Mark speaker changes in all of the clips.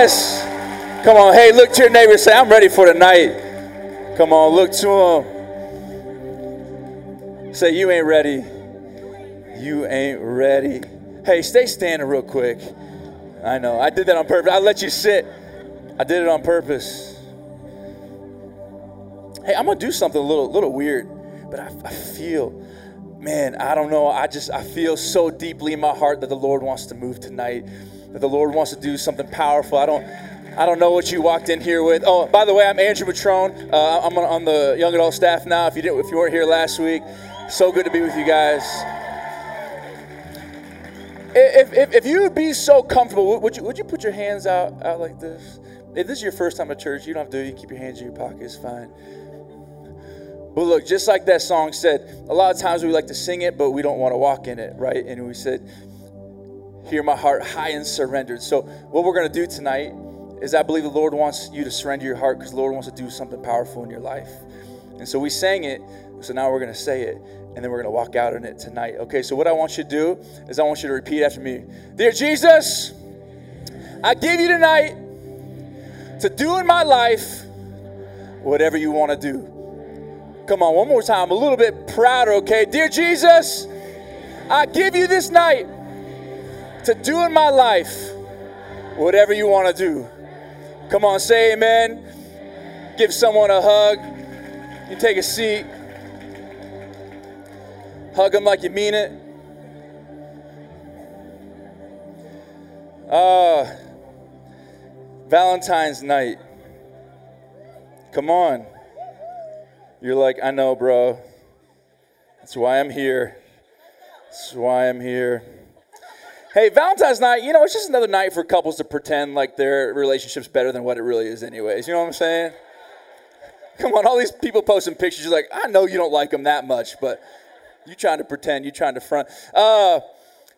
Speaker 1: Yes. Come on. Hey, look to your neighbor. Say, I'm ready for tonight. Come on. Look to him. Say, you ain't ready. You ain't ready. Hey, stay standing real quick. I know. I did that on purpose. I let you sit. I did it on purpose. Hey, I'm gonna do something a little, little weird, but I, I feel man, I don't know. I just I feel so deeply in my heart that the Lord wants to move tonight. That the Lord wants to do something powerful. I don't I don't know what you walked in here with. Oh, by the way, I'm Andrew Matrone. Uh, I'm on the young adult staff now. If you didn't, if you weren't here last week, so good to be with you guys. If, if, if you would be so comfortable, would you would you put your hands out out like this? If this is your first time at church, you don't have to. You keep your hands in your pocket. It's fine. But look, just like that song said, a lot of times we like to sing it, but we don't want to walk in it, right? And we said, Hear my heart high and surrendered. So, what we're going to do tonight is I believe the Lord wants you to surrender your heart because the Lord wants to do something powerful in your life. And so we sang it, so now we're going to say it, and then we're going to walk out in it tonight. Okay, so what I want you to do is I want you to repeat after me Dear Jesus, I give you tonight to do in my life whatever you want to do. Come on, one more time, a little bit prouder, okay? Dear Jesus, I give you this night to do in my life whatever you want to do. Come on, say amen. Give someone a hug. You take a seat. Hug them like you mean it. Uh, Valentine's night. Come on. You're like, I know, bro. That's why I'm here. That's why I'm here. Hey, Valentine's night, you know, it's just another night for couples to pretend like their relationship's better than what it really is, anyways. You know what I'm saying? Come on, all these people posting pictures, you're like, I know you don't like them that much, but you're trying to pretend, You're trying to front. Uh,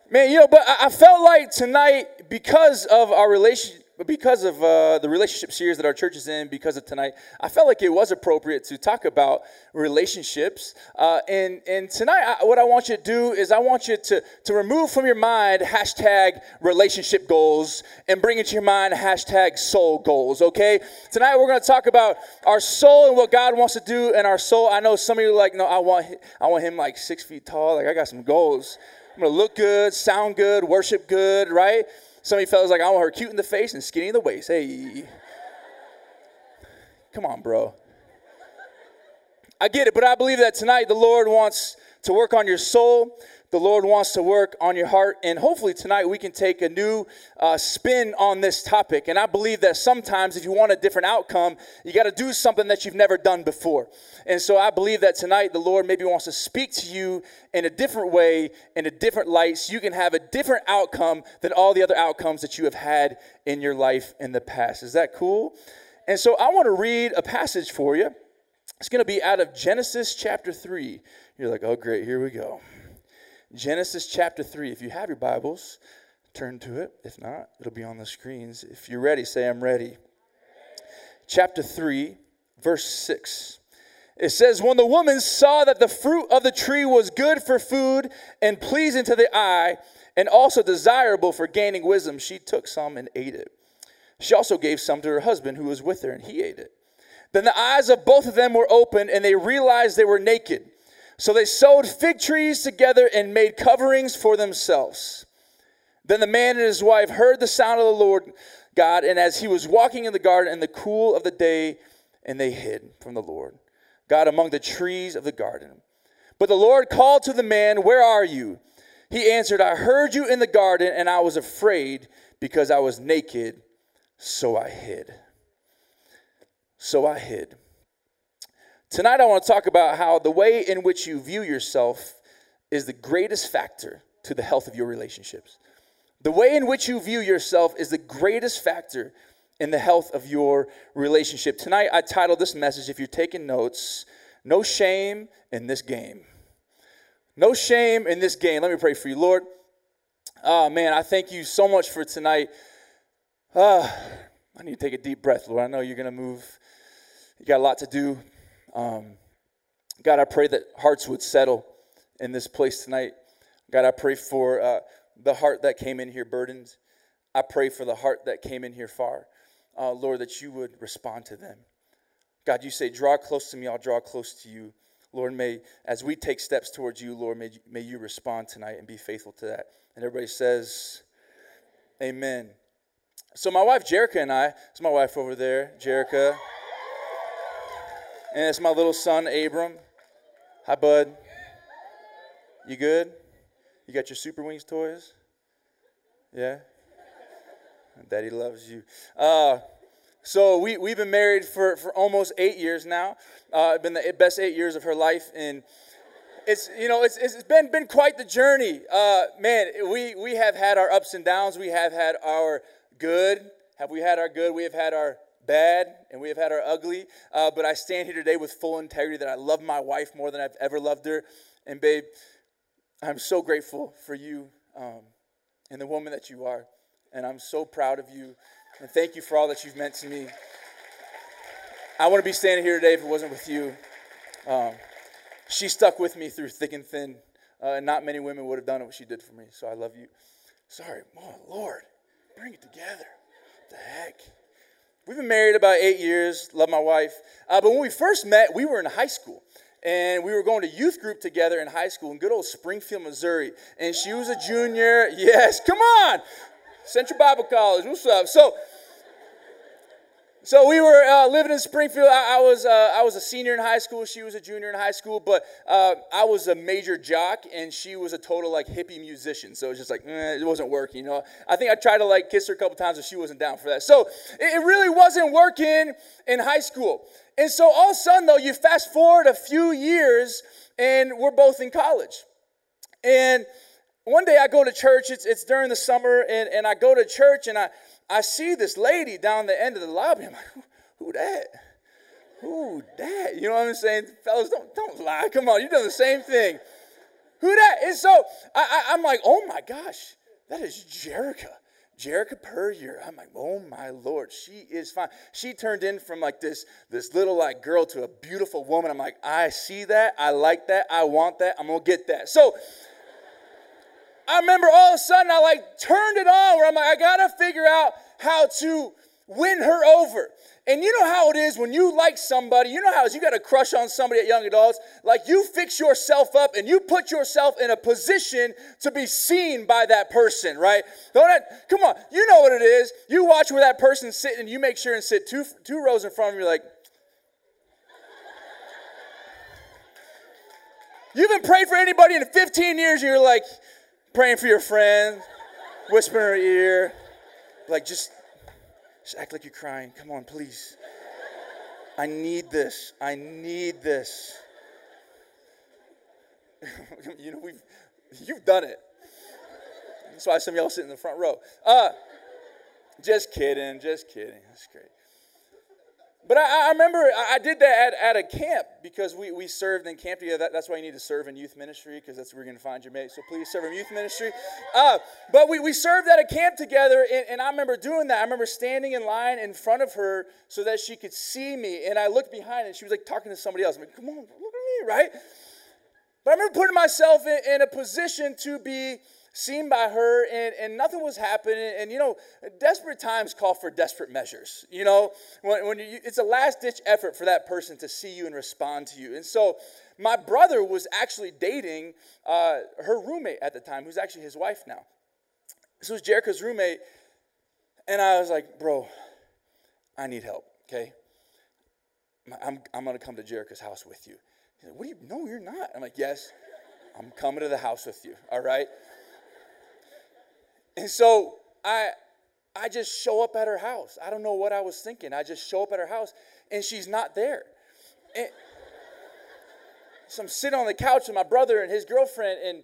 Speaker 1: man, you know, but I, I felt like tonight, because of our relationship, but because of uh, the relationship series that our church is in, because of tonight, I felt like it was appropriate to talk about relationships. Uh, and, and tonight, I, what I want you to do is I want you to, to remove from your mind hashtag relationship goals and bring into your mind hashtag soul goals, okay? Tonight, we're going to talk about our soul and what God wants to do in our soul. I know some of you are like, no, I want, I want him like six feet tall. Like, I got some goals. I'm going to look good, sound good, worship good, right? Some of you fellas like, I want her cute in the face and skinny in the waist. Hey. Come on, bro. I get it, but I believe that tonight the Lord wants to work on your soul. The Lord wants to work on your heart. And hopefully tonight we can take a new uh, spin on this topic. And I believe that sometimes if you want a different outcome, you got to do something that you've never done before. And so I believe that tonight the Lord maybe wants to speak to you in a different way, in a different light, so you can have a different outcome than all the other outcomes that you have had in your life in the past. Is that cool? And so I want to read a passage for you. It's going to be out of Genesis chapter 3. You're like, oh, great, here we go. Genesis chapter 3. If you have your Bibles, turn to it. If not, it'll be on the screens. If you're ready, say, I'm ready. Chapter 3, verse 6. It says, When the woman saw that the fruit of the tree was good for food and pleasing to the eye, and also desirable for gaining wisdom, she took some and ate it. She also gave some to her husband who was with her, and he ate it. Then the eyes of both of them were opened, and they realized they were naked. So they sewed fig trees together and made coverings for themselves. Then the man and his wife heard the sound of the Lord God, and as he was walking in the garden in the cool of the day, and they hid from the Lord God among the trees of the garden. But the Lord called to the man, Where are you? He answered, I heard you in the garden, and I was afraid because I was naked, so I hid. So I hid. Tonight, I want to talk about how the way in which you view yourself is the greatest factor to the health of your relationships. The way in which you view yourself is the greatest factor in the health of your relationship. Tonight, I titled this message, if you're taking notes, No Shame in This Game. No shame in this game. Let me pray for you, Lord. Oh, man, I thank you so much for tonight. Uh, I need to take a deep breath, Lord. I know you're going to move. You got a lot to do. Um, God, I pray that hearts would settle in this place tonight. God, I pray for uh, the heart that came in here burdened. I pray for the heart that came in here far, uh, Lord, that you would respond to them. God, you say, draw close to me, I'll draw close to you. Lord, may, as we take steps towards you, Lord, may, may you respond tonight and be faithful to that. And everybody says, Amen. So, my wife, Jerica, and I, it's my wife over there, Jerica. And it's my little son, Abram. Hi, bud. You good? You got your Super Wings toys? Yeah? Daddy loves you. Uh, so we, we've been married for, for almost eight years now. Uh, been the best eight years of her life. And it's, you know, it's, it's been, been quite the journey. Uh, man, we, we have had our ups and downs. We have had our good. Have we had our good? We have had our bad and we have had our ugly. Uh, but I stand here today with full integrity that I love my wife more than I've ever loved her. And babe, I'm so grateful for you um, and the woman that you are. And I'm so proud of you. And thank you for all that you've meant to me. I wouldn't be standing here today if it wasn't with you. Um, she stuck with me through thick and thin. Uh, and not many women would have done what she did for me. So I love you. Sorry, oh Lord, bring it together. What the heck? We've been married about eight years. Love my wife. Uh, but when we first met, we were in high school and we were going to youth group together in high school in good old Springfield, Missouri. And she was a junior. Yes, come on. Central Bible College. What's up? So so we were uh, living in Springfield. I, I was uh, I was a senior in high school. She was a junior in high school, but uh, I was a major jock, and she was a total like hippie musician. So it was just like eh, it wasn't working. You know, I think I tried to like kiss her a couple times, but she wasn't down for that. So it, it really wasn't working in high school. And so all of a sudden, though, you fast forward a few years, and we're both in college. And one day I go to church. It's it's during the summer, and and I go to church, and I I see this lady down the end of the lobby. I'm like, who, who that? Who that? You know what I'm saying? Fellas, don't, don't lie. Come on, you're doing the same thing. Who that? And so I, I, am like, oh my gosh, that is Jerica. Jerica Puryear. I'm like, oh my Lord, she is fine. She turned in from like this, this little like girl to a beautiful woman. I'm like, I see that. I like that. I want that. I'm gonna get that. So I remember all of a sudden I like turned it on where I'm like, I gotta figure out how to win her over. And you know how it is when you like somebody, you know how it is, you got a crush on somebody at young adults, like you fix yourself up and you put yourself in a position to be seen by that person, right? Don't that, come on, you know what it is. You watch where that person's sitting and you make sure and sit two, two rows in front of you, like, you haven't prayed for anybody in 15 years, and you're like, praying for your friend, whisper in her ear, like just, just act like you're crying. Come on, please. I need this. I need this. you know, we've you've done it. That's why some of y'all sit in the front row. Uh, just kidding, just kidding. That's great. But I, I remember I did that at, at a camp because we, we served in camp together. That, that's why you need to serve in youth ministry because that's where you're going to find your mate. So please serve in youth ministry. Uh, but we, we served at a camp together, and, and I remember doing that. I remember standing in line in front of her so that she could see me. And I looked behind, and she was like talking to somebody else. I'm like, come on, look at me, right? But I remember putting myself in, in a position to be seen by her and, and nothing was happening. And you know desperate times call for desperate measures you know? When, when you, it's a last ditch effort for that person to see you and respond to you. And so my brother was actually dating uh, her roommate at the time who's actually his wife now. This was jerica's roommate and i was like bro i need help okay? I'm, I'm to come to jerica's house with you. He's like, what do you no you're not. I'm like yes i'm coming to the house with you all right and so I I just show up at her house. I don't know what I was thinking. I just show up at her house and she's not there. And so I'm sitting on the couch with my brother and his girlfriend, and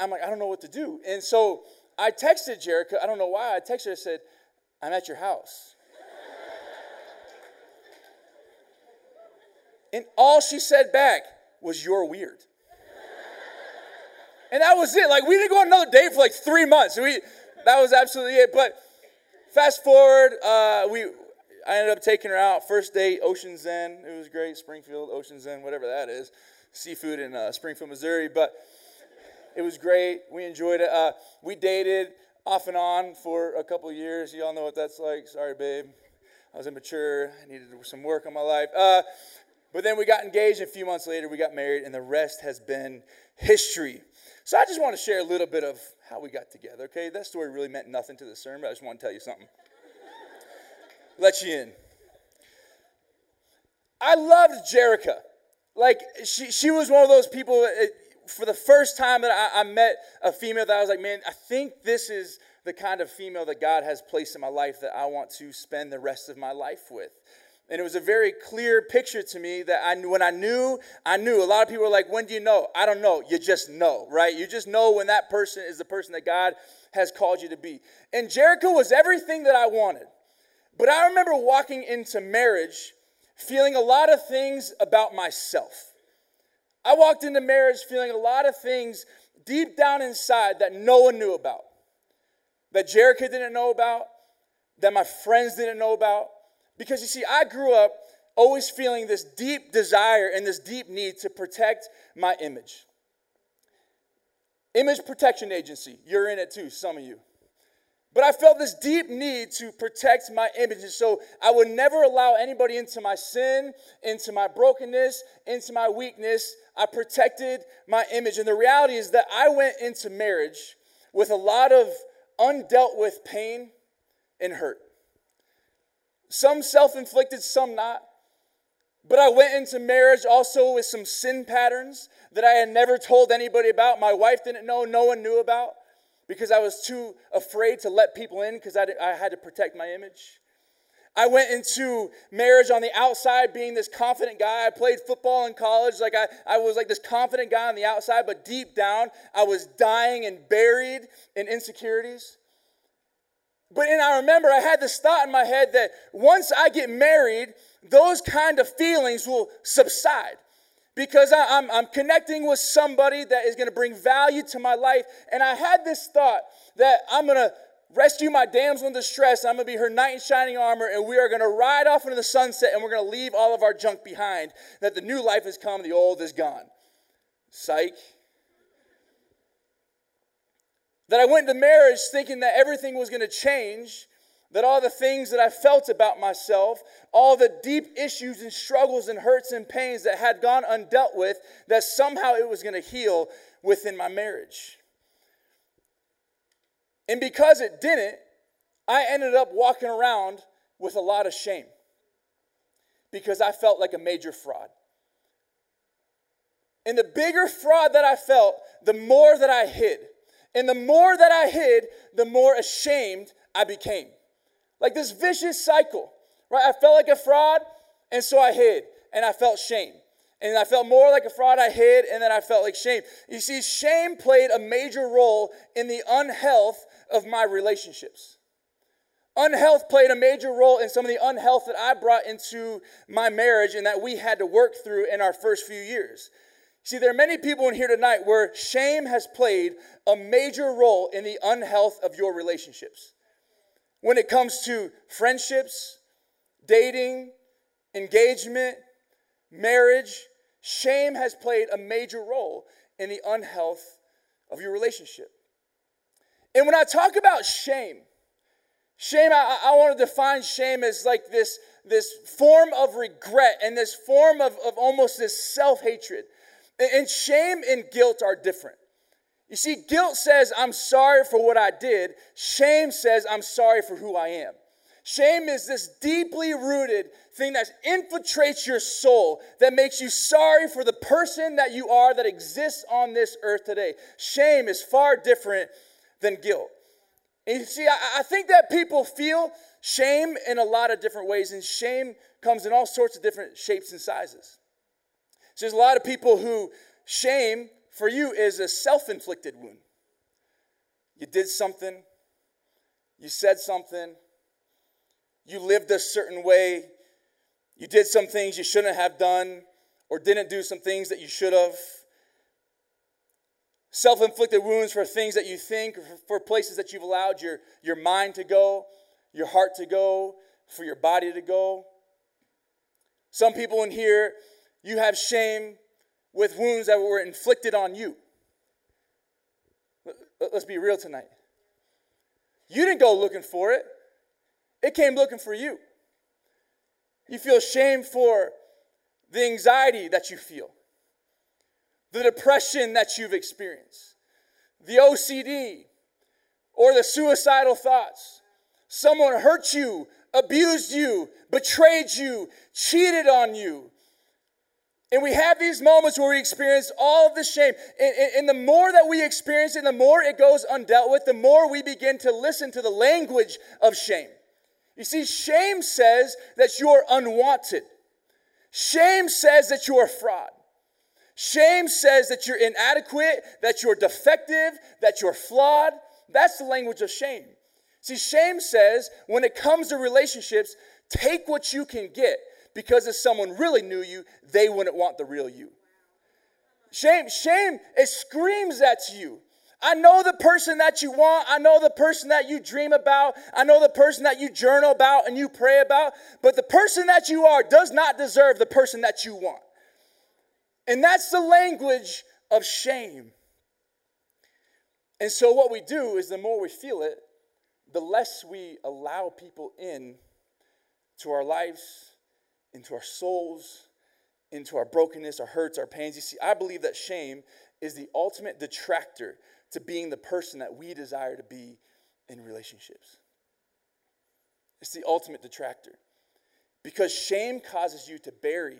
Speaker 1: I'm like, I don't know what to do. And so I texted Jerica. I don't know why. I texted her. I said, I'm at your house. and all she said back was, You're weird. And that was it. Like we didn't go on another date for like three months. We that was absolutely it. But fast forward, uh, we I ended up taking her out. First date, Ocean Zen. It was great. Springfield, Ocean Zen, whatever that is. Seafood in uh, Springfield, Missouri. But it was great. We enjoyed it. Uh, we dated. off and on for a couple years. You all know what that's like. Sorry, babe. I was immature. I needed some work on my life. Uh, but then we got engaged. A few months later, we got married, and the rest has been history. So I just want to share a little bit of how we got together, okay? That story really meant nothing to the sermon, but I just want to tell you something. Let you in. I loved Jerica. Like, she, she was one of those people, uh, it, for the first time that I, I met a female that I was like, man, I think this is the kind of female that God has placed in my life that I want to spend the rest of my life with. And it was a very clear picture to me that I when I knew, I knew. A lot of people are like, when do you know? I don't know. You just know, right? You just know when that person is the person that God has called you to be. And Jerica was everything that I wanted. But I remember walking into marriage feeling a lot of things about myself. I walked into marriage feeling a lot of things deep down inside that no one knew about, that Jerica didn't know about, that my friends didn't know about. Because you see, I grew up always feeling this deep desire and this deep need to protect my image. Image Protection Agency, you're in it too, some of you. But I felt this deep need to protect my image. And so I would never allow anybody into my sin, into my brokenness, into my weakness. I protected my image. And the reality is that I went into marriage with a lot of undealt with pain and hurt. Some self inflicted, some not. But I went into marriage also with some sin patterns that I had never told anybody about. My wife didn't know, no one knew about because I was too afraid to let people in because I, I had to protect my image. I went into marriage on the outside being this confident guy. I played football in college. Like I, I was like this confident guy on the outside, but deep down, I was dying and buried in insecurities. But and I remember I had this thought in my head that once I get married, those kind of feelings will subside because I, am I'm, I'm connecting with somebody that is going to bring value to my life. And I had this thought that I'm going to rescue my damsel in distress. I'm going to be her knight in shining armor, and we are going to ride off into the sunset, and we're going to leave all of our junk behind. That the new life has come, the old is gone. Psych. That I went into marriage thinking that everything was going to change, that all the things that I felt about myself, all the deep issues and struggles and hurts and pains that had gone undealt with, that somehow it was going to heal within my marriage. And because it didn't, I ended up walking around with a lot of shame because I felt like a major fraud. And the bigger fraud that I felt, the more that I hid. And the more that I hid, the more ashamed I became. Like this vicious cycle, right? I felt like a fraud, and so I hid, and I felt shame. And I felt more like a fraud, I hid, and then I felt like shame. You see, shame played a major role in the unhealth of my relationships. Unhealth played a major role in some of the unhealth that I brought into my marriage and that we had to work through in our first few years. See, there are many people in here tonight where shame has played a major role in the unhealth of your relationships. When it comes to friendships, dating, engagement, marriage, shame has played a major role in the unhealth of your relationship. And when I talk about shame, shame, I, I want to define shame as like this, this form of regret and this form of, of almost this self hatred. And shame and guilt are different. You see, guilt says, I'm sorry for what I did. Shame says, I'm sorry for who I am. Shame is this deeply rooted thing that infiltrates your soul, that makes you sorry for the person that you are that exists on this earth today. Shame is far different than guilt. And you see, I, I think that people feel shame in a lot of different ways, and shame comes in all sorts of different shapes and sizes. So there's a lot of people who shame for you is a self inflicted wound. You did something, you said something, you lived a certain way, you did some things you shouldn't have done, or didn't do some things that you should have. Self inflicted wounds for things that you think, for places that you've allowed your, your mind to go, your heart to go, for your body to go. Some people in here, you have shame with wounds that were inflicted on you. Let's be real tonight. You didn't go looking for it, it came looking for you. You feel shame for the anxiety that you feel, the depression that you've experienced, the OCD, or the suicidal thoughts. Someone hurt you, abused you, betrayed you, cheated on you. And we have these moments where we experience all of the shame. And, and, and, the more that we experience it, the more it goes undealt with, the more we begin to listen to the language of shame. You see, shame says that you're unwanted. Shame says that you're a fraud. Shame says that you're inadequate, that you're defective, that you're flawed. That's the language of shame. See, shame says when it comes to relationships, take what you can get because if someone really knew you, they wouldn't want the real you. Shame, shame, it screams at you. I know the person that you want. I know the person that you dream about. I know the person that you journal about and you pray about. But the person that you are does not deserve the person that you want. And that's the language of shame. And so, what we do is the more we feel it, the less we allow people in to our lives, into our souls, into our brokenness, our hurts, our pains. You see, I believe that shame is the ultimate detractor to being the person that we desire to be in relationships. It's the ultimate detractor. Because shame causes you to bury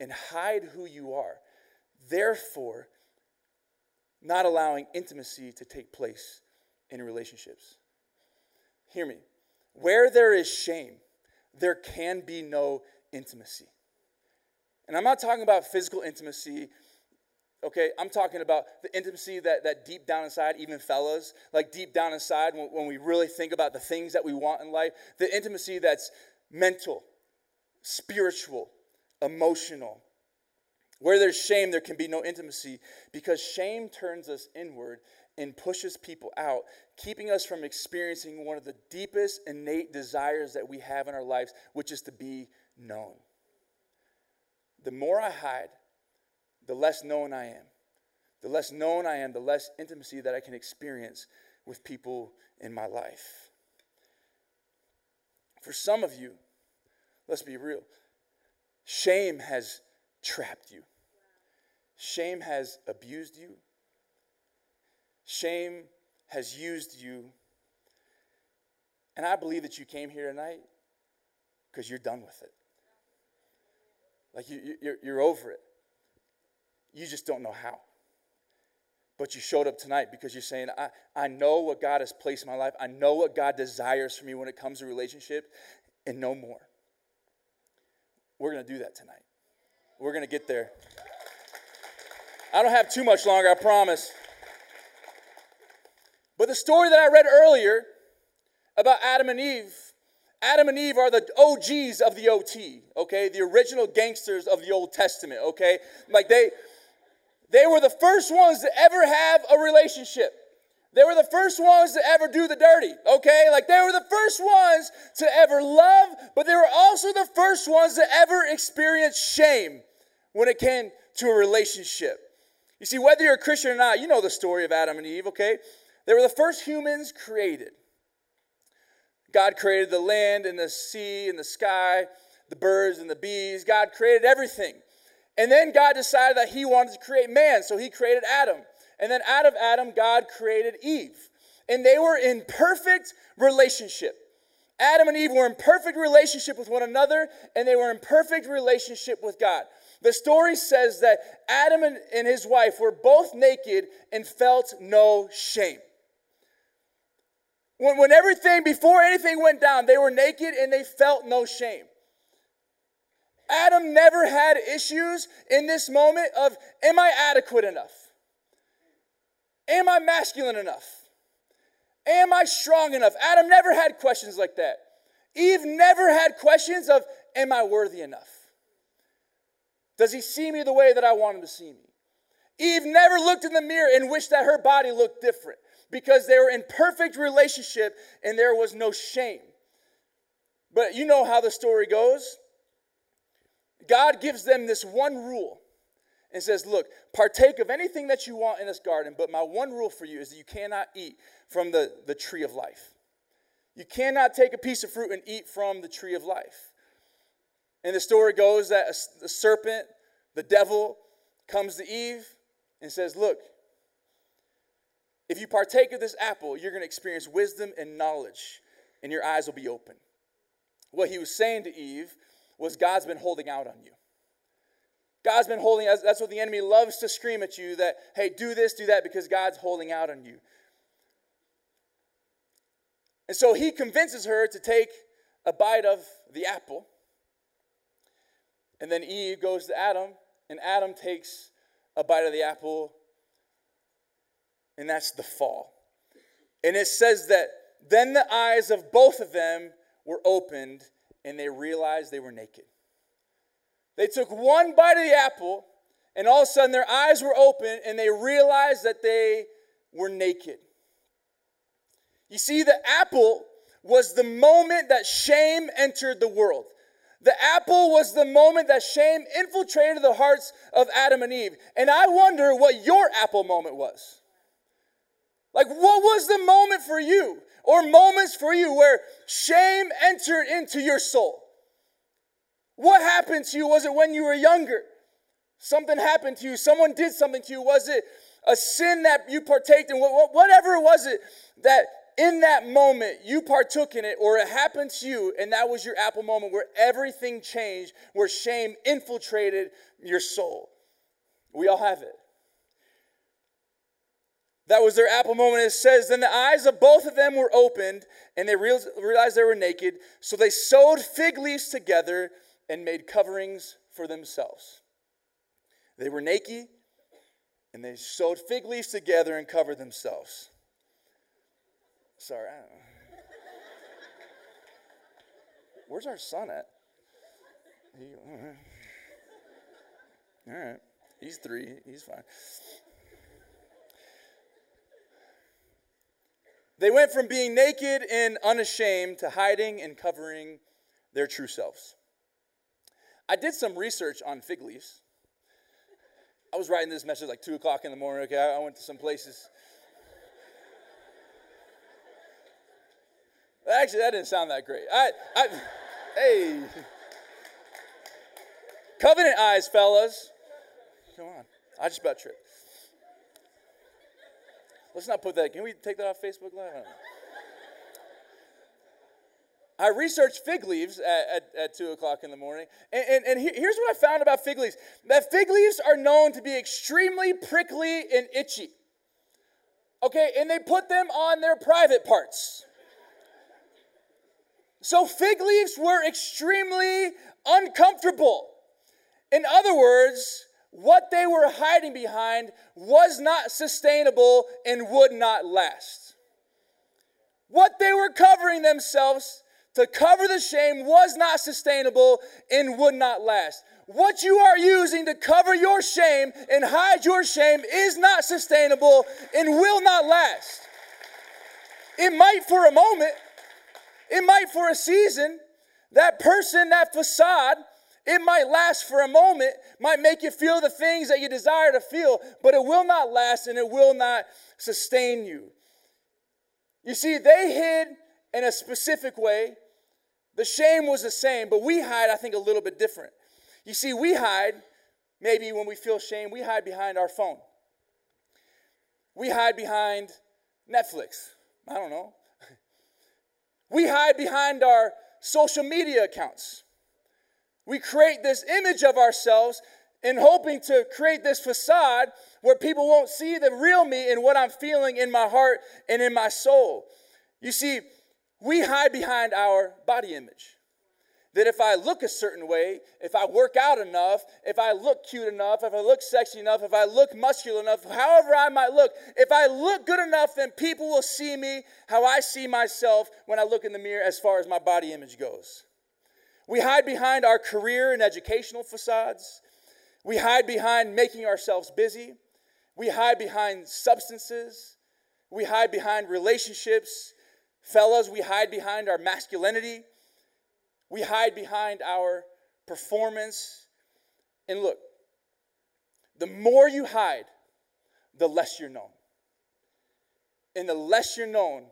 Speaker 1: and hide who you are, therefore, not allowing intimacy to take place in relationships. Hear me. Where there is shame, there can be no intimacy. And I'm not talking about physical intimacy okay i'm talking about the intimacy that, that deep down inside even fellas like deep down inside when, when, we really think about the things that we want in life the intimacy that's mental spiritual emotional where there's shame there can be no intimacy because shame turns us inward and pushes people out keeping us from experiencing one of the deepest innate desires that we have in our lives which is to be known the more i hide the less known I am. The less known I am, the less intimacy that I can experience with people in my life. For some of you, let's be real, shame has trapped you, shame has abused you, shame has used you. And I believe that you came here tonight because you're done with it. Like you, you're, you're over it. You just don't know how. But you showed up tonight because you're saying, I, I know what God has placed in my life. I know what God desires for me when it comes to relationship, and no more. We're going to do that tonight. We're going to get there. I don't have too much longer, I promise. But the story that I read earlier about Adam and Eve, Adam and Eve are the OGs of the OT, okay? The original gangsters of the Old Testament, okay? Like they they were the first ones to ever have a relationship. They were the first ones to ever do the dirty, okay? Like they were the first ones to ever love, but they were also the first ones to ever experience shame when it came to a relationship. You see, whether you're a Christian or not, you know the story of Adam and Eve, okay? They were the first humans created. God created the land and the sea and the sky, the birds and the bees. God created everything. And then God decided that He wanted to create man, so He created Adam. And then out of Adam, God created Eve. And they were in perfect relationship. Adam and Eve were in perfect relationship with one another, and they were in perfect relationship with God. The story says that Adam and, his wife were both naked and felt no shame. When, when everything, before anything went down, they were naked and they felt no shame. Adam never had issues in this moment of, am I adequate enough? Am I masculine enough? Am I strong enough? Adam never had questions like that. Eve never had questions of, am I worthy enough? Does he see me the way that I want him to see me? Eve never looked in the mirror and wished that her body looked different because they were in perfect relationship and there was no shame. But you know how the story goes. God gives them this one rule and says, Look, partake of anything that you want in this garden, but my one rule for you is that you cannot eat from the, the tree of life. You cannot take a piece of fruit and eat from the tree of life. And the story goes that the serpent, the devil, comes to Eve and says, Look, if you partake of this apple, you're going to experience wisdom and knowledge, and your eyes will be open. What he was saying to Eve was, God's been holding out on you. God's been holding, out. that's what the enemy loves to scream at you that, hey, do this, do that, because God's holding out on you. And so he convinces her to take a bite of the apple. And then Eve goes to Adam, and Adam takes a bite of the apple, and that's the fall. And it says that then the eyes of both of them were opened, and they realized they were naked. They took one bite of the apple, and all of a sudden their eyes were open, and they realized that they were naked. You see, the apple was the moment that shame entered the world. The apple was the moment that shame infiltrated the hearts of Adam and Eve. And I wonder what your apple moment was. Like, what was the moment for you, or moments for you, where shame entered into your soul? What happened to you? Was it when you were younger? Something happened to you. Someone did something to you. Was it a sin that you partaked in? Whatever was it that in that moment you partook in it or it happened to you and that was your apple moment where everything changed where shame infiltrated your soul we all have it that was their apple moment it says then the eyes of both of them were opened and they realized they were naked so they sewed fig leaves together and made coverings for themselves they were naked and they sewed fig leaves together and covered themselves Sorry. Where's our son at? He, all right. He's three. He's fine. They went from being naked and unashamed to hiding and covering their true selves. I did some research on fig leaves. I was writing this message like 2 o'clock in the morning. Okay, I went to some places. Actually, that didn't sound that great. I, I, hey. Covenant eyes, fellas. Come on. I just about tripped. Let's not put that. Can we take that off Facebook Live? I researched fig leaves at, at, at 2 o'clock in the morning. And, and, and here's what I found about fig leaves that fig leaves are known to be extremely prickly and itchy. Okay, and they put them on their private parts. So fig leaves were extremely uncomfortable. In other words, what they were hiding behind was not sustainable and would not last. What they were covering themselves to cover the shame was not sustainable and would not last. What you are using to cover your shame and hide your shame is not sustainable and will not last. It might for a moment, it might for a season. That person, that facade, it might last for a moment, might make you feel the things that you desire to feel, but it will not last and it will not sustain you. You see, they hid in a specific way. The shame was the same, but we hide, I think, a little bit different. You see, we hide, maybe when we feel shame, we hide behind our phone. We hide behind Netflix. I don't know. We hide behind our social media accounts. We create this image of ourselves in hoping to create this facade where people won't see the real me and what I'm feeling in my heart and in my soul. You see, we hide behind our body image that if I look a certain way, if I work out enough, if I look cute enough, if I look sexy enough, if I look muscular enough, however I might look, if I look good enough, then people will see me how I see myself when I look in the mirror as far as my body image goes. We hide behind our career and educational facades. We hide behind making ourselves busy. We hide behind substances. We hide behind relationships. Fellas, we hide behind our masculinity. We hide behind our performance. And look, the more you hide, the less you're known. And the less you're known,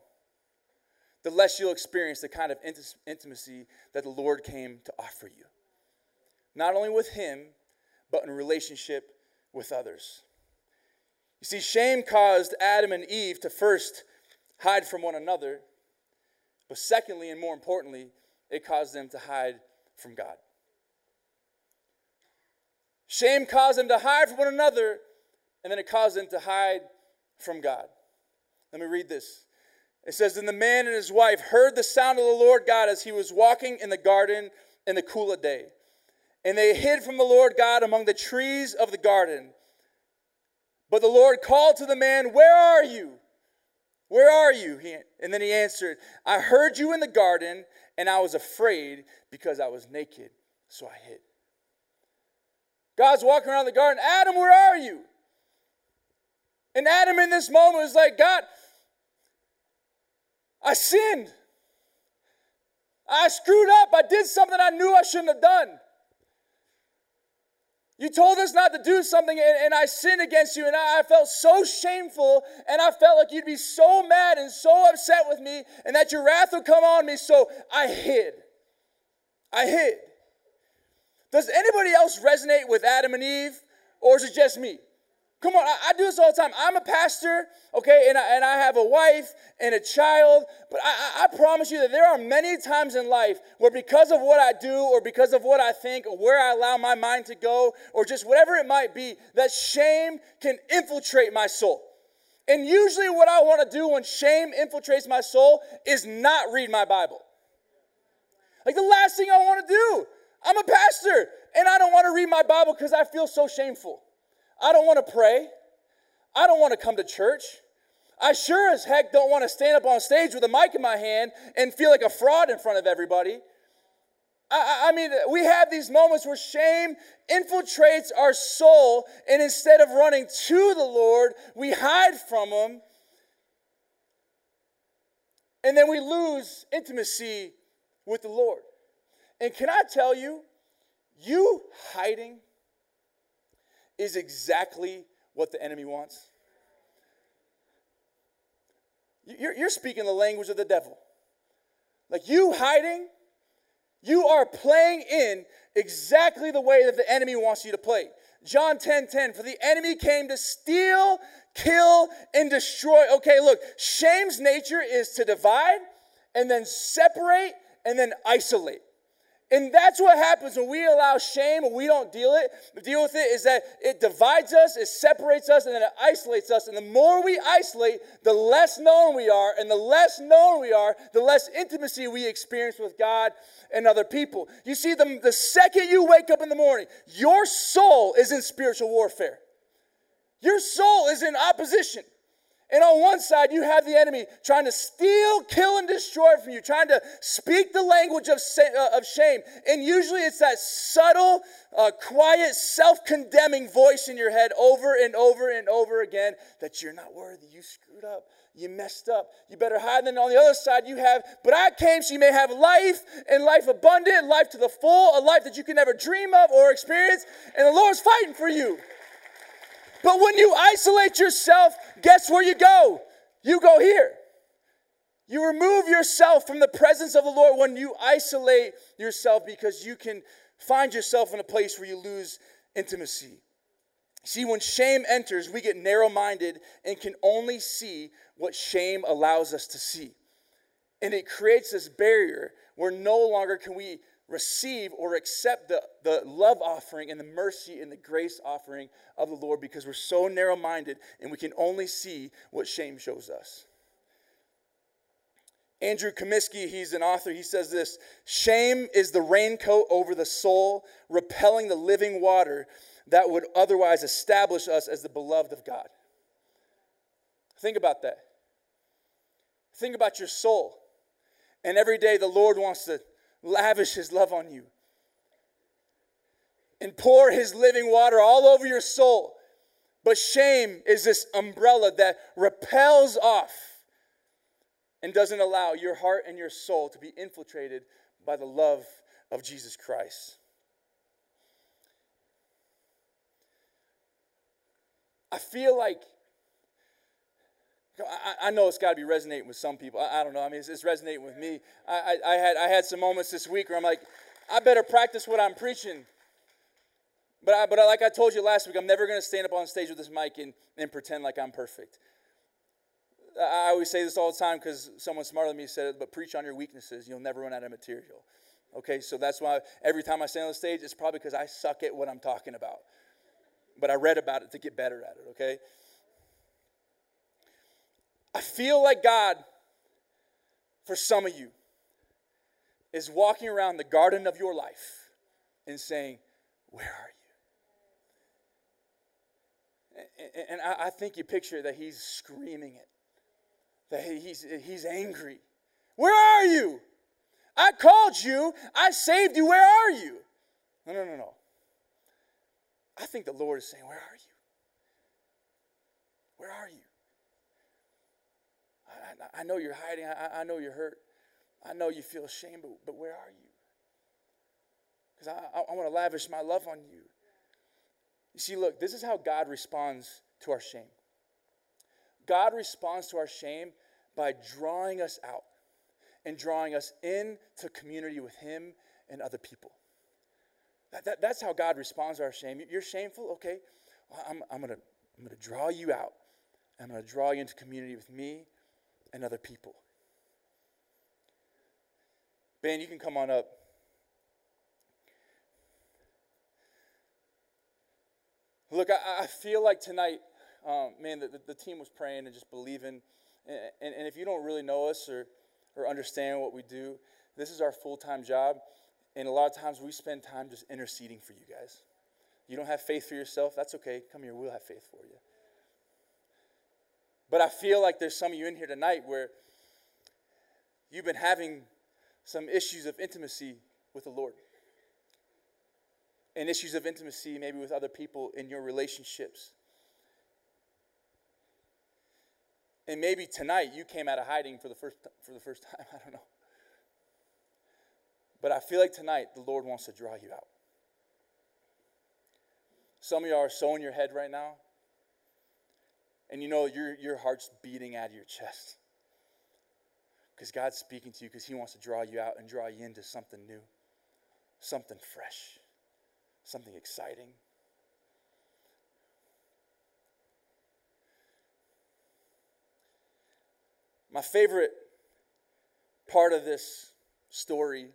Speaker 1: the less you'll experience the kind of intimacy that the Lord came to offer you. Not only with Him, but in relationship with others. You see, shame caused Adam and Eve to first hide from one another, but secondly, and more importantly, it caused them to hide from God. Shame caused them to hide from one another, and then it caused them to hide from God. Let me read this. It says, Then the man and his wife heard the sound of the Lord God as he was walking in the garden in the cool of day. And they hid from the Lord God among the trees of the garden. But the Lord called to the man, Where are you? Where are you? He, and then he answered, I heard you in the garden, and I was afraid because I was naked, so I hid. God's walking around the garden, Adam, where are you? And Adam in this moment is like, God, I sinned. I screwed up. I did something I knew I shouldn't have done. You told us not to do something, and, and I sinned against you, and I, I, felt so shameful, and I felt like you'd be so mad and so upset with me, and that your wrath would come on me, so I hid. I hid. Does anybody else resonate with Adam and Eve, or is it just me? Come on, I, I, do this all the time. I'm a pastor, okay, and I, and I have a wife and a child, but I, I promise you that there are many times in life where because of what I do or because of what I think or where I allow my mind to go or just whatever it might be, that shame can infiltrate my soul. And usually, what I want to do when shame infiltrates my soul is not read my Bible. Like the last thing I want to do. I'm a pastor and I don't want to read my Bible because I feel so shameful. I don't want to pray. I don't want to come to church. I sure as heck don't want to stand up on stage with a mic in my hand and feel like a fraud in front of everybody. I, I, mean, we have these moments where shame infiltrates our soul, and instead of running to the Lord, we hide from Him, and then we lose intimacy with the Lord. And can I tell you, you hiding is exactly what the enemy wants. You're, you're speaking the language of the devil. Like you hiding, you are playing in exactly the way that the enemy wants you to play. John 10 10, for the enemy came to steal, kill, and destroy. Okay, look, shame's nature is to divide and then separate and then isolate. And that's what happens when we allow shame and we don't deal it, deal with it, is that it divides us, it separates us, and then it isolates us. And the more we isolate, the less known we are. And the less known we are, the less intimacy we experience with God and other people. You see, the, the second you wake up in the morning, your soul is in spiritual warfare. Your soul is in opposition. And on one side, you have the enemy trying to steal, kill, and destroy from you, trying to speak the language of, uh, of shame. And usually it's that subtle, uh, quiet, self condemning voice in your head over and over and over again that you're not worthy, you screwed up, you messed up, you better hide. And on the other side, you have, but I came so you may have life and life abundant, life to the full, a life that you can never dream of or experience. And the Lord's fighting for you. But when you isolate yourself, guess where you go? You go here. You remove yourself from the presence of the Lord when you isolate yourself because you can find yourself in a place where you lose intimacy. See, when shame enters, we get narrow minded and can only see what shame allows us to see. And it creates this barrier where no longer can we receive or accept the, the love offering and the mercy and the grace offering of the Lord because we're so narrow minded and we can only see what shame shows us. Andrew Comiskey, he's an author, he says this Shame is the raincoat over the soul, repelling the living water that would otherwise establish us as the beloved of God. Think about that. Think about your soul. And every day the Lord wants to lavish his love on you and pour his living water all over your soul. But shame is this umbrella that repels off and doesn't allow your heart and your soul to be infiltrated by the love of Jesus Christ. I feel like I, I know it's got to be resonating with some people. I, I don't know. I mean, it's, it's resonating with me. I, I, I, had, I had some moments this week where I'm like, I better practice what I'm preaching. But, I, but like I told you last week, I'm never going to stand up on stage with this mic and, and pretend like I'm perfect. I always say this all the time because someone smarter than me said it, but preach on your weaknesses. You'll never run out of material. Okay, so that's why every time I stand on the stage, it's probably because I suck at what I'm talking about. But I read about it to get better at it, okay? I feel like God, for some of you, is walking around the garden of your life and saying, Where are you? And I think you picture that he's screaming it, that he's, he's angry. Where are you? I called you, I saved you, where are you? No, no, no, no. I think the Lord is saying, Where are you? Where are you? I, I know you're hiding. I, I know you're hurt. I know you feel ashamed, but, but where are you? Because I, I, I want to lavish my love on you. You see, look, this is how God responds to our shame. God responds to our shame by drawing us out and drawing us into community with Him and other people. That, that, that's how God responds to our shame. You're shameful? Okay. Well, I'm, I'm going to I'm to draw you out. I'm going to draw you into community with me and other people. Ben, you can come on up. Look, I, I feel like tonight, um, man, the, the, team was praying and just believing. And, and, and if you don't really know us or, or understand what we do, this is our full time job. And a lot of times we spend time just interceding for you guys. You don't have faith for yourself, that's okay. Come here, we'll have faith for you. But I feel like there's some of you in here tonight where you've been having some issues of intimacy with the Lord. And issues of intimacy, maybe with other people in your relationships. And maybe tonight you came out of hiding for the first, for the first time. I don't know. But I feel like tonight the Lord wants to draw you out. Some of y'all are so in your head right now and you know your, your heart's beating out of your chest. Because God's speaking to you because He wants to draw you out and draw you into something new, something fresh, something exciting. My favorite part of this story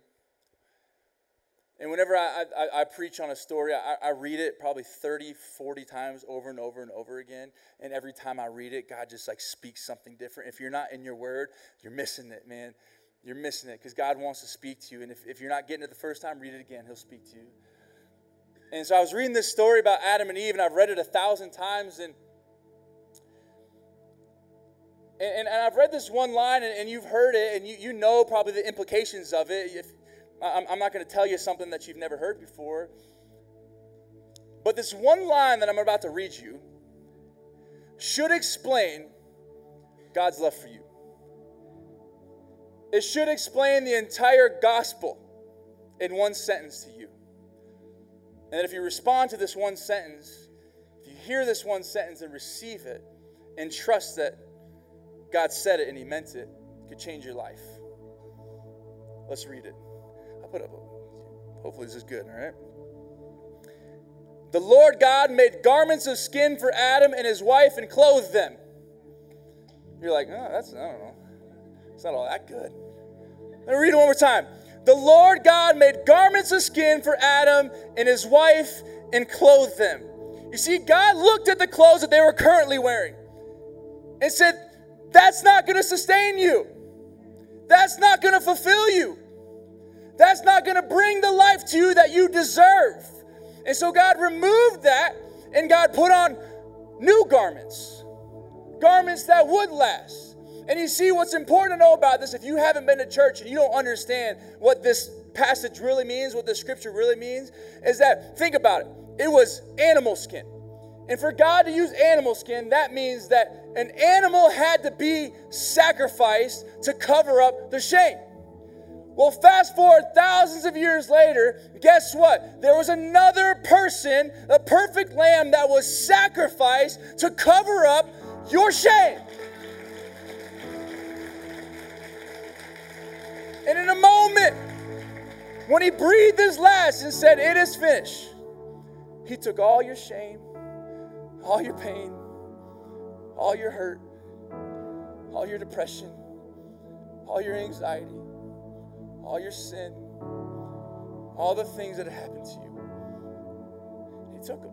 Speaker 1: and whenever I, I, I, preach on a story, I, I read it probably 30, 40 times over and over and over again. And every time I read it, God just like speaks something different. If you're not in your word, you're missing it, man. You're missing it because God wants to speak to you. And if, if you're not getting it the first time, read it again. He'll speak to you. And so I was reading this story about Adam and Eve, and I've read it a thousand times. And and, and, I've read this one line, and, and you've heard it, and you, you know probably the implications of it. If, I'm not going to tell you something that you've never heard before. But this one line that I'm about to read you should explain God's love for you. It should explain the entire gospel in one sentence to you. And if you respond to this one sentence, if you hear this one sentence and receive it and trust that God said it and He meant it, it could change your life. Let's read it. I'll put up. Hopefully, this is good, all right? The Lord God made garments of skin for Adam and his wife and clothed them. You're like, oh, that's, I don't know. It's not all that good. Let me read it one more time. The Lord God made garments of skin for Adam and his wife and clothed them. You see, God looked at the clothes that they were currently wearing and said, That's not going to sustain you. That's not going to fulfill you. That's not going to bring the life to you that you deserve. And so God removed that and God put on new garments, garments that would last. And you see what's important to know about this if you haven't been to church and you don't understand what this passage really means, what the scripture really means, is that think about it. It was animal skin. And for God to use animal skin, that means that an animal had to be sacrificed to cover up the shame. Well, fast forward thousands of years later, guess what? There was another person, a perfect lamb that was sacrificed to cover up your shame. And in a moment, when he breathed his last and said, It is finished, he took all your shame, all your pain, all your hurt, all your depression, all your anxiety all your sin, all the things that happened to you. He took them.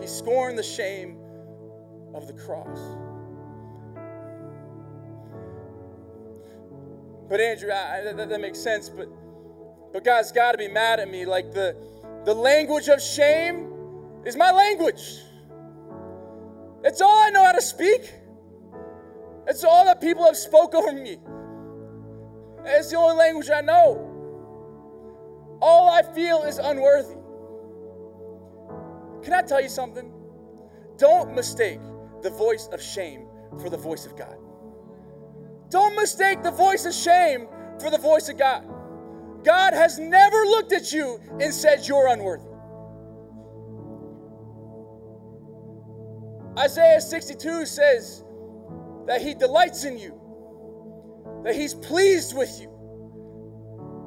Speaker 1: He scorned the shame of the cross. But Andrew, I, that, that makes sense. But but God's got to be mad at me. Like the the language of shame is my language. It's all I know how to speak. It's all that people have spoke over me. It's the only language I know. All I feel is unworthy. Can I tell you something? Don't mistake the voice of shame for the voice of God. Don't mistake the voice of shame for the voice of God. God has never looked at you and said you're unworthy. Isaiah 62 says that he delights in you, that he's pleased with you,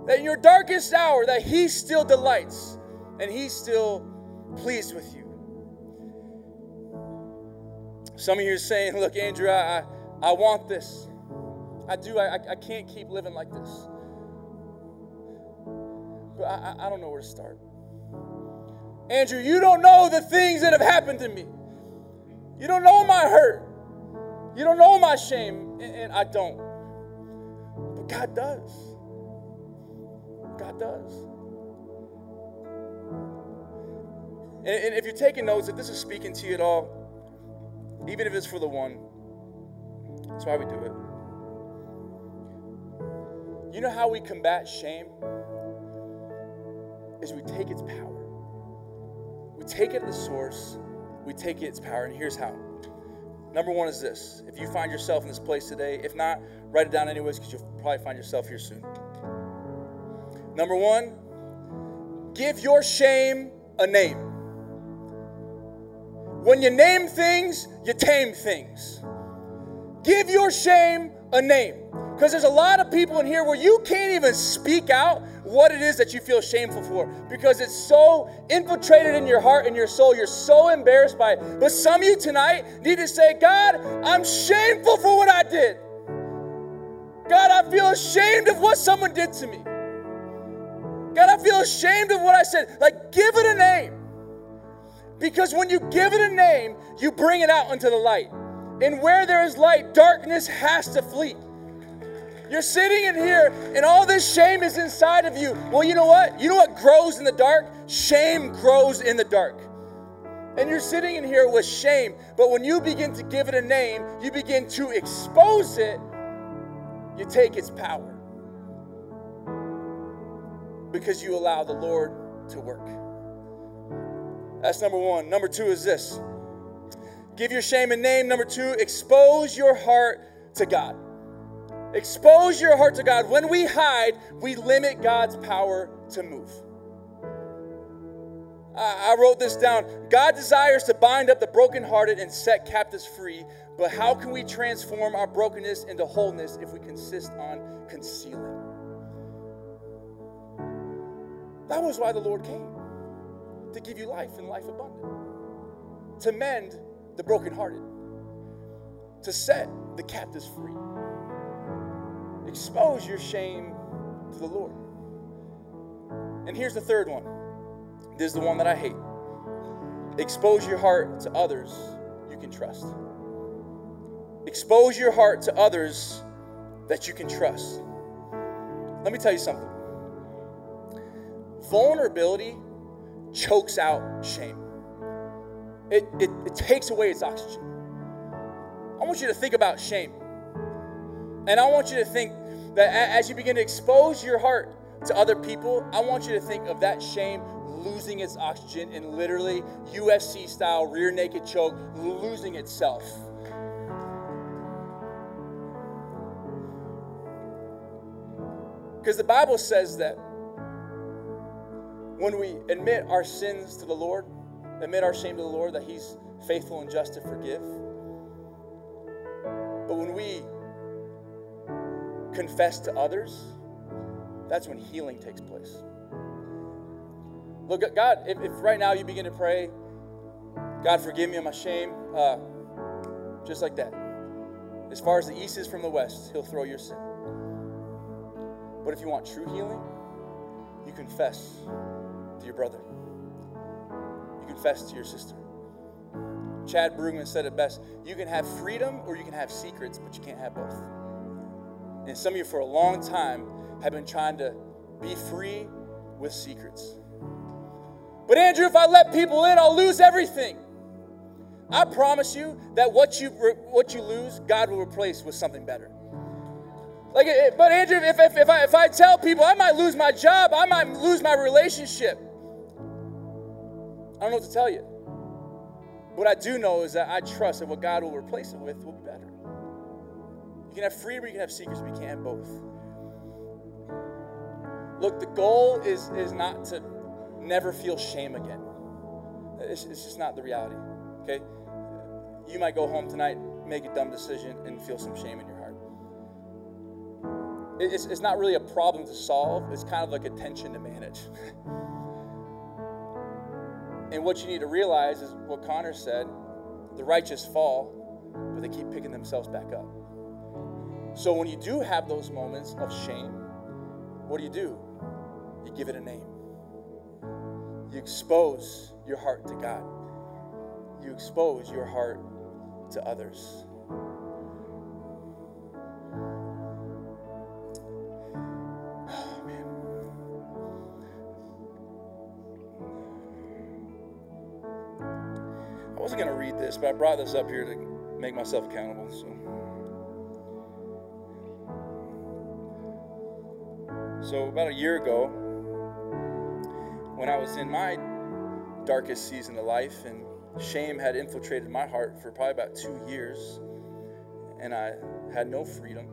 Speaker 1: that in your darkest hour that he still delights and he's still pleased with you. Some of you are saying, look, Andrew, I, I want this. I do. I, I can't keep living like this. But I, I don't know where to start. Andrew, you don't know the things that have happened to me. You don't know my hurt. You don't know my shame. And, I don't. But God does. God does. And, and if you're taking notes, if this is speaking to you at all, even if it's for the one, that's why we do it. You know how we combat shame? Is we take its power. We take it at the source, we take its power, and here's how. Number one is this. If you find yourself in this place today, if not, write it down anyways, because you'll probably find yourself here soon. Number one, give your shame a name. When you name things, you tame things. Give your shame a name. Because there's a lot of people in here where you can't even speak out what it is that you feel shameful for because it's so infiltrated in your heart and your soul. You're so embarrassed by it. But some of you tonight need to say, God, I'm shameful for what I did. God, I feel ashamed of what someone did to me. God, I feel ashamed of what I said. Like, give it a name. Because when you give it a name, you bring it out into the light. And where there is light, darkness has to flee. You're sitting in here and all this shame is inside of you. Well, you know what? You know what grows in the dark? Shame grows in the dark. And you're sitting in here with shame, but when you begin to give it a name, you begin to expose it, you take its power. Because you allow the Lord to work. That's number one. Number two is this give your shame a name. Number two, expose your heart to God. Expose your heart to God. When we hide, we limit God's power to move. I wrote this down. God desires to bind up the brokenhearted and set captives free, but how can we transform our brokenness into wholeness if we consist on concealing? That was why the Lord came to give you life and life abundant, to mend the brokenhearted, to set the captives free. Expose your shame to the Lord. And here's the third one. This is the one that I hate. Expose your heart to others you can trust. Expose your heart to others that you can trust. Let me tell you something. Vulnerability chokes out shame. It, it, it takes away its oxygen. I want you to think about shame. And I want you to think that as you begin to expose your heart to other people, I want you to think of that shame losing its oxygen and literally UFC style rear naked choke losing itself. Because the Bible says that when we admit our sins to the Lord, admit our shame to the Lord, that He's faithful and just to forgive. But when we confess to others, that's when healing takes place. Look, God, if, if right now you begin to pray, God, forgive me of my shame, uh, just like that. As far as the east is from the west, He'll throw your sin. But if you want true healing, you confess to your brother, you confess to your sister. Chad Brugman said it best you can have freedom or you can have secrets, but you can't have both. And some of you, for a long time, have been trying to be free with secrets. But Andrew, if I let people in, I'll lose everything. I promise you that what you what you lose, God will replace with something better. Like, but Andrew, if, if, if, I, if I tell people I might lose my job, I might lose my relationship. I don't know what to tell you. What I do know is that I trust that what God will replace it with will be better. You can have freedom, or you can have secrets, but you can't have both. Look, the goal is, is not to never feel shame again. It's, it's just not the reality. Okay? You might go home tonight, make a dumb decision, and feel some shame in your heart. It's, it's not really a problem to solve, it's kind of like a tension to manage. and what you need to realize is what Connor said the righteous fall, but they keep picking themselves back up. So when you do have those moments of shame, what do you do? You give it a name. You expose your heart to God. You expose your heart to others. I wasn't going to read this, but I brought this up here to make myself accountable. So. So, about a year ago, when I was in my darkest season of life and shame had infiltrated my heart for probably about two years, and I had no freedom.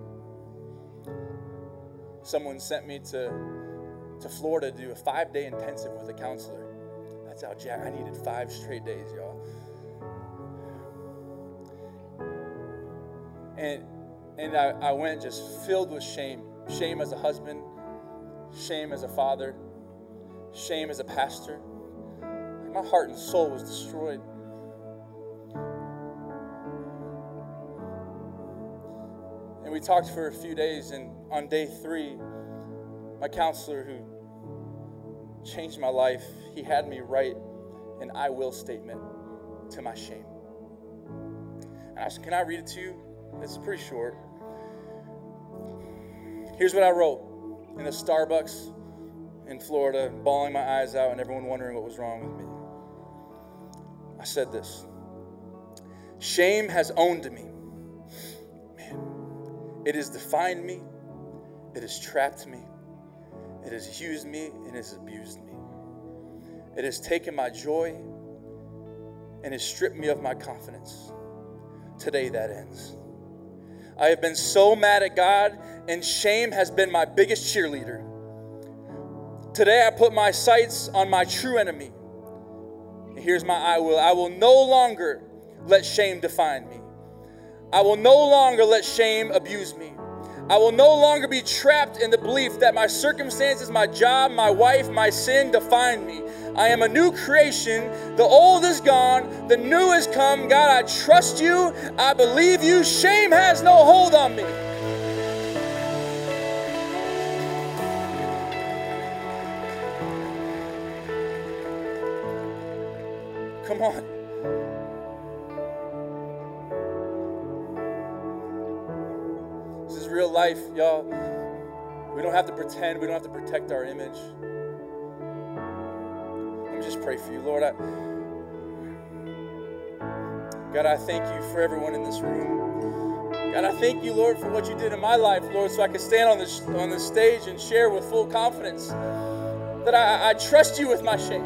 Speaker 1: Someone sent me to, to Florida to do a five day intensive with a counselor. That's how Jack, I needed five straight days, y'all. And, and I, I went just filled with shame shame as a husband, shame as a father, shame as a pastor. My heart and soul was destroyed. And we talked for a few days, and on day three, my counselor, who changed my life, he had me write an I will statement to my shame. And I said, Can I read it to you? It's pretty short. Here's what I wrote in the Starbucks in Florida, bawling my eyes out, and everyone wondering what was wrong with me. I said this Shame has owned me. Man, it has defined me, it has trapped me, it has used me, and it has abused me. It has taken my joy and has stripped me of my confidence. Today that ends. I have been so mad at God, and shame has been my biggest cheerleader. Today I put my sights on my true enemy. And here's my I will. I will no longer let shame define me. I will no longer let shame abuse me. I will no longer be trapped in the belief that my circumstances, my job, my wife, my sin define me. I am a new creation. The old is gone, the new has come. God, I trust you. I believe you. Shame has no hold on me. Come on. This is real life, y'all. We don't have to pretend, we don't have to protect our image. Pray for you, Lord. I, God, I thank you for everyone in this room. God, I thank you, Lord, for what you did in my life, Lord, so I can stand on this on this stage and share with full confidence that I, I trust you with my shame.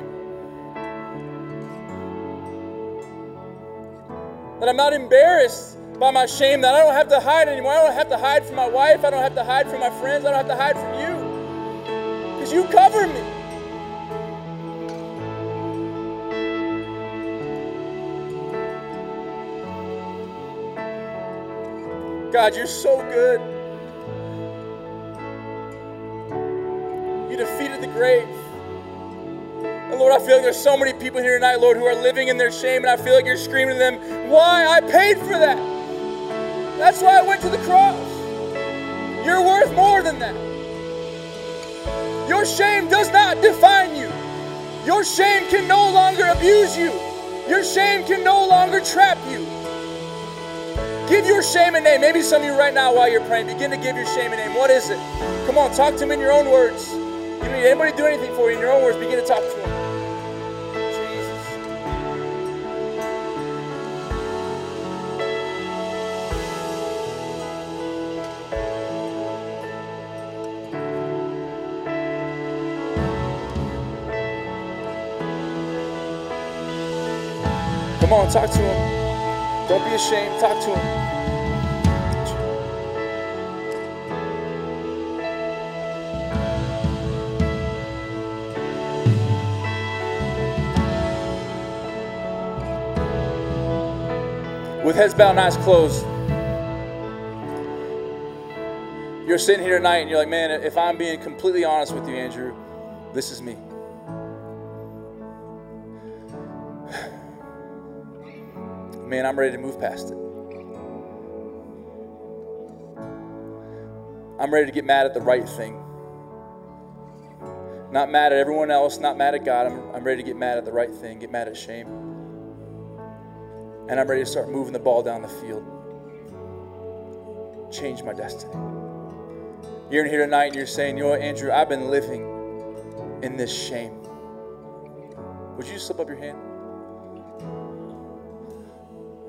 Speaker 1: That I'm not embarrassed by my shame, that I don't have to hide anymore. I don't have to hide from my wife. I don't have to hide from my friends. I don't have to hide from you. Because you cover me. God, you're so good. You defeated the grave. And Lord, I feel like there's so many people here tonight, Lord, who are living in their shame, and I feel like you're screaming to them, Why? I paid for that. That's why I went to the cross. You're worth more than that. Your shame does not define you. Your shame can no longer abuse you. Your shame can no longer trap you. Give your shame a name. Maybe some of you right now, while you're praying, begin to give your shame a name. What is it? Come on, talk to him in your own words. You don't need anybody to do anything for you. In your own words, begin to talk to him. Come on, talk to him. Don't be ashamed. Talk to him. With heads bowed and eyes closed, you're sitting here tonight and you're like, man, if I'm being completely honest with you, Andrew, this is me. Man, I'm ready to move past it. I'm ready to get mad at the right thing. Not mad at everyone else, not mad at God. I'm, I'm ready to get mad at the right thing, get mad at shame. And I'm ready to start moving the ball down the field. Change my destiny. You're in here tonight and you're saying, you know what, Andrew, I've been living in this shame. Would you just slip up your hand?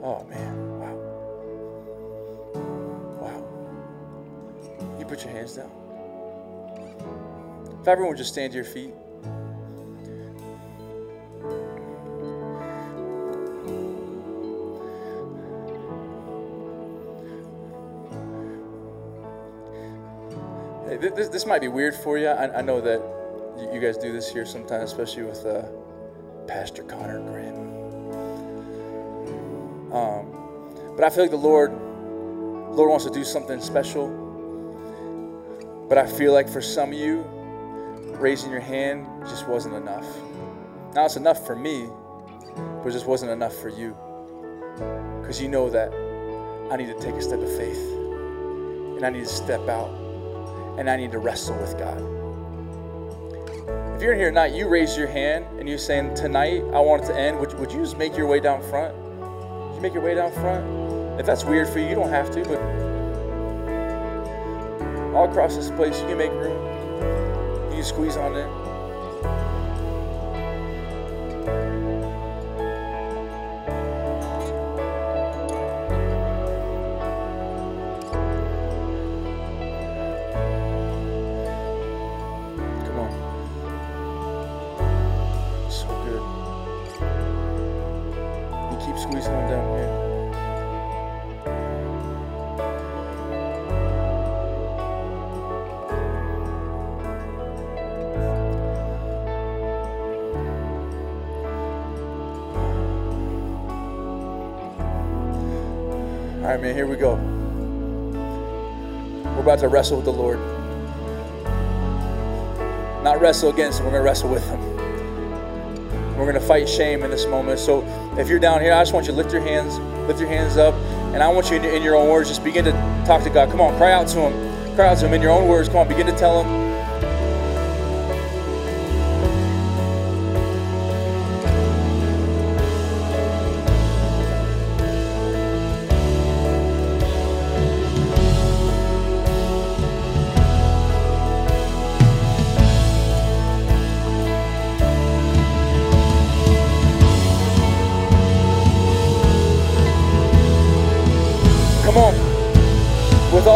Speaker 1: Oh, man. Wow. Wow. You put your hands down. If everyone would just stand to your feet. Hey, this, this might be weird for you. I, I know that you guys do this here sometimes, especially with uh, Pastor Connor Graham. Um, but I feel like the Lord, Lord wants to do something special. But I feel like for some of you, raising your hand just wasn't enough. Now it's enough for me, but it just wasn't enough for you. Because you know that I need to take a step of faith. And I need to step out. And I need to wrestle with God. If you're in here tonight, you raise your hand and you're saying, Tonight, I want it to end. Would, would you just make your way down front? You make your way down front? If that's weird for you, you don't have to, but all across this place, you can make room. You can squeeze on in. All right, man, here we go. We're about to wrestle with the Lord. Not wrestle against him, we're going to wrestle with him. We're going to fight shame in this moment. So if you're down here, I just want you to lift your hands, lift your hands up, and I want you in your own words, just begin to talk to God. Come on, cry out to him. Cry out to him in your own words. Come on, begin to tell him.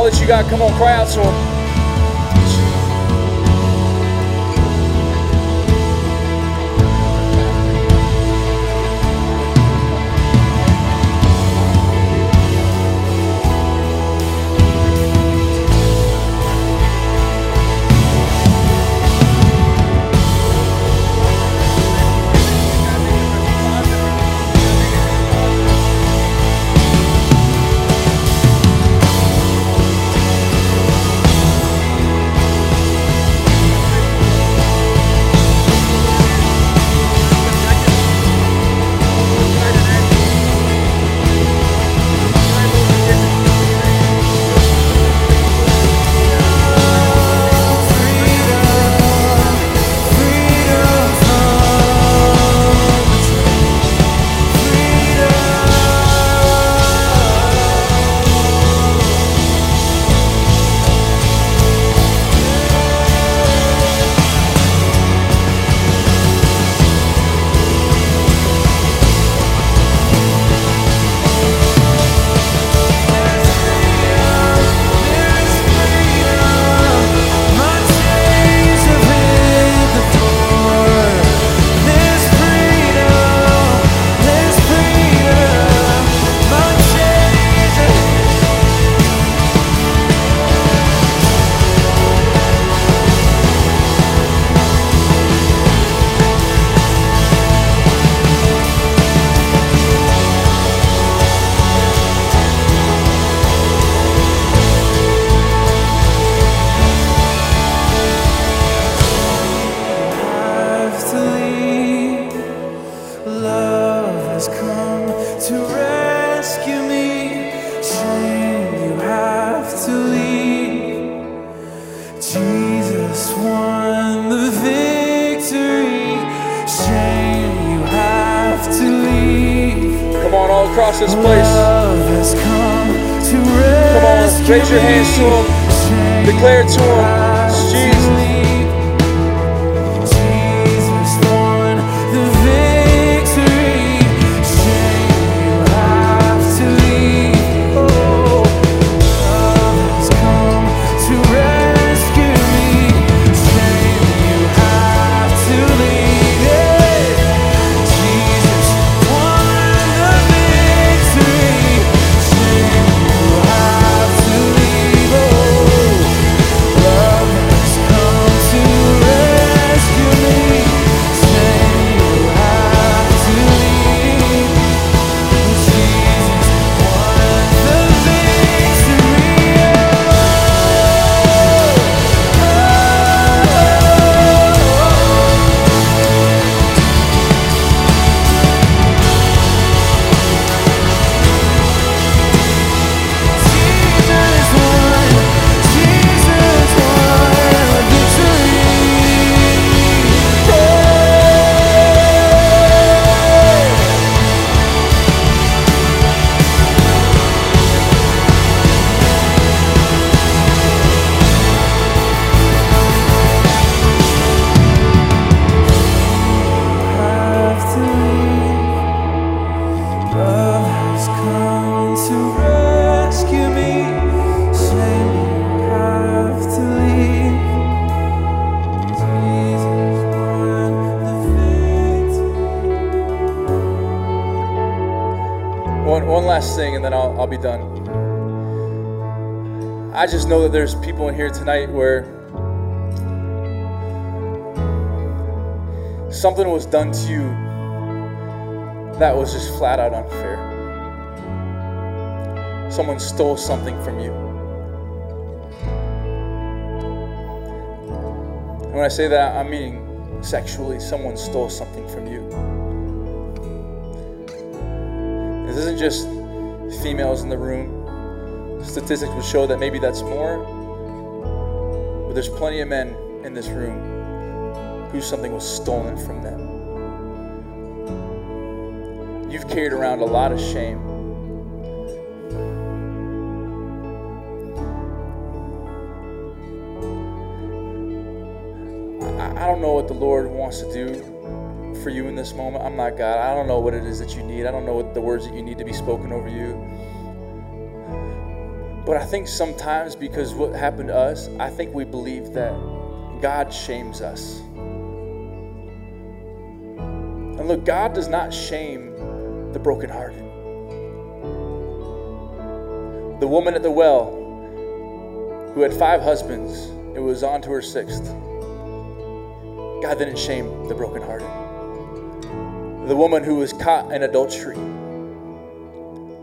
Speaker 1: All that you got, come on, cry out to him. I just know that there's people in here tonight where something was done to you that was just flat out unfair. Someone stole something from you. And when I say that, I'm meaning sexually. Someone stole something from you. This isn't just females in the room. Statistics would show that maybe that's more. But there's plenty of men in this room who something was stolen from them. You've carried around a lot of shame. I don't know what the Lord wants to do for you in this moment. I'm not God. I don't know what it is that you need. I don't know what the words that you need to be spoken over you. But I think sometimes because what happened to us, I think we believe that God shames us. And look, God does not shame the brokenhearted. The woman at the well who had five husbands, it was on to her sixth. God didn't shame the brokenhearted. The woman who was caught in adultery,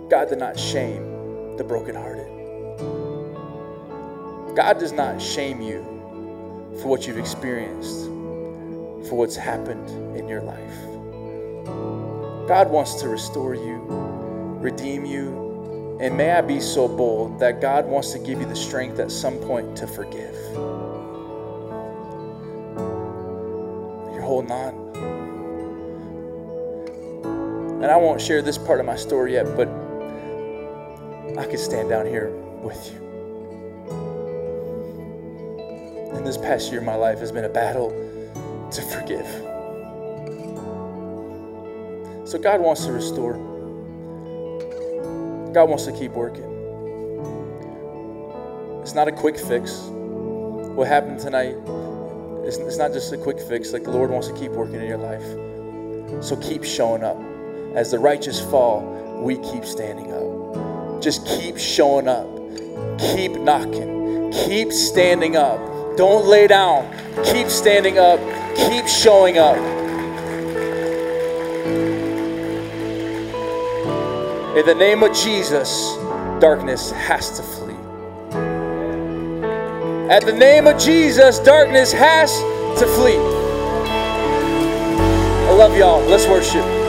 Speaker 1: God did not shame the brokenhearted. God does not shame you for what you've experienced, for what's happened in your life. God wants to restore you, redeem you, and may I be so bold that God wants to give you the strength at some point to forgive. You're holding on. And I won't share this part of my story yet, but I could stand down here with you. And this past year, my life has been a battle to forgive. So God wants to restore. God wants to keep working. It's not a quick fix. What happened tonight, it's, it's not just a quick fix. Like the Lord wants to keep working in your life. So keep showing up. As the righteous fall, we keep standing up. Just keep showing up. Keep knocking. Keep standing up. Don't lay down. Keep standing up. Keep showing up. In the name of Jesus, darkness has to flee. At the name of Jesus, darkness has to flee. I love y'all. Let's worship.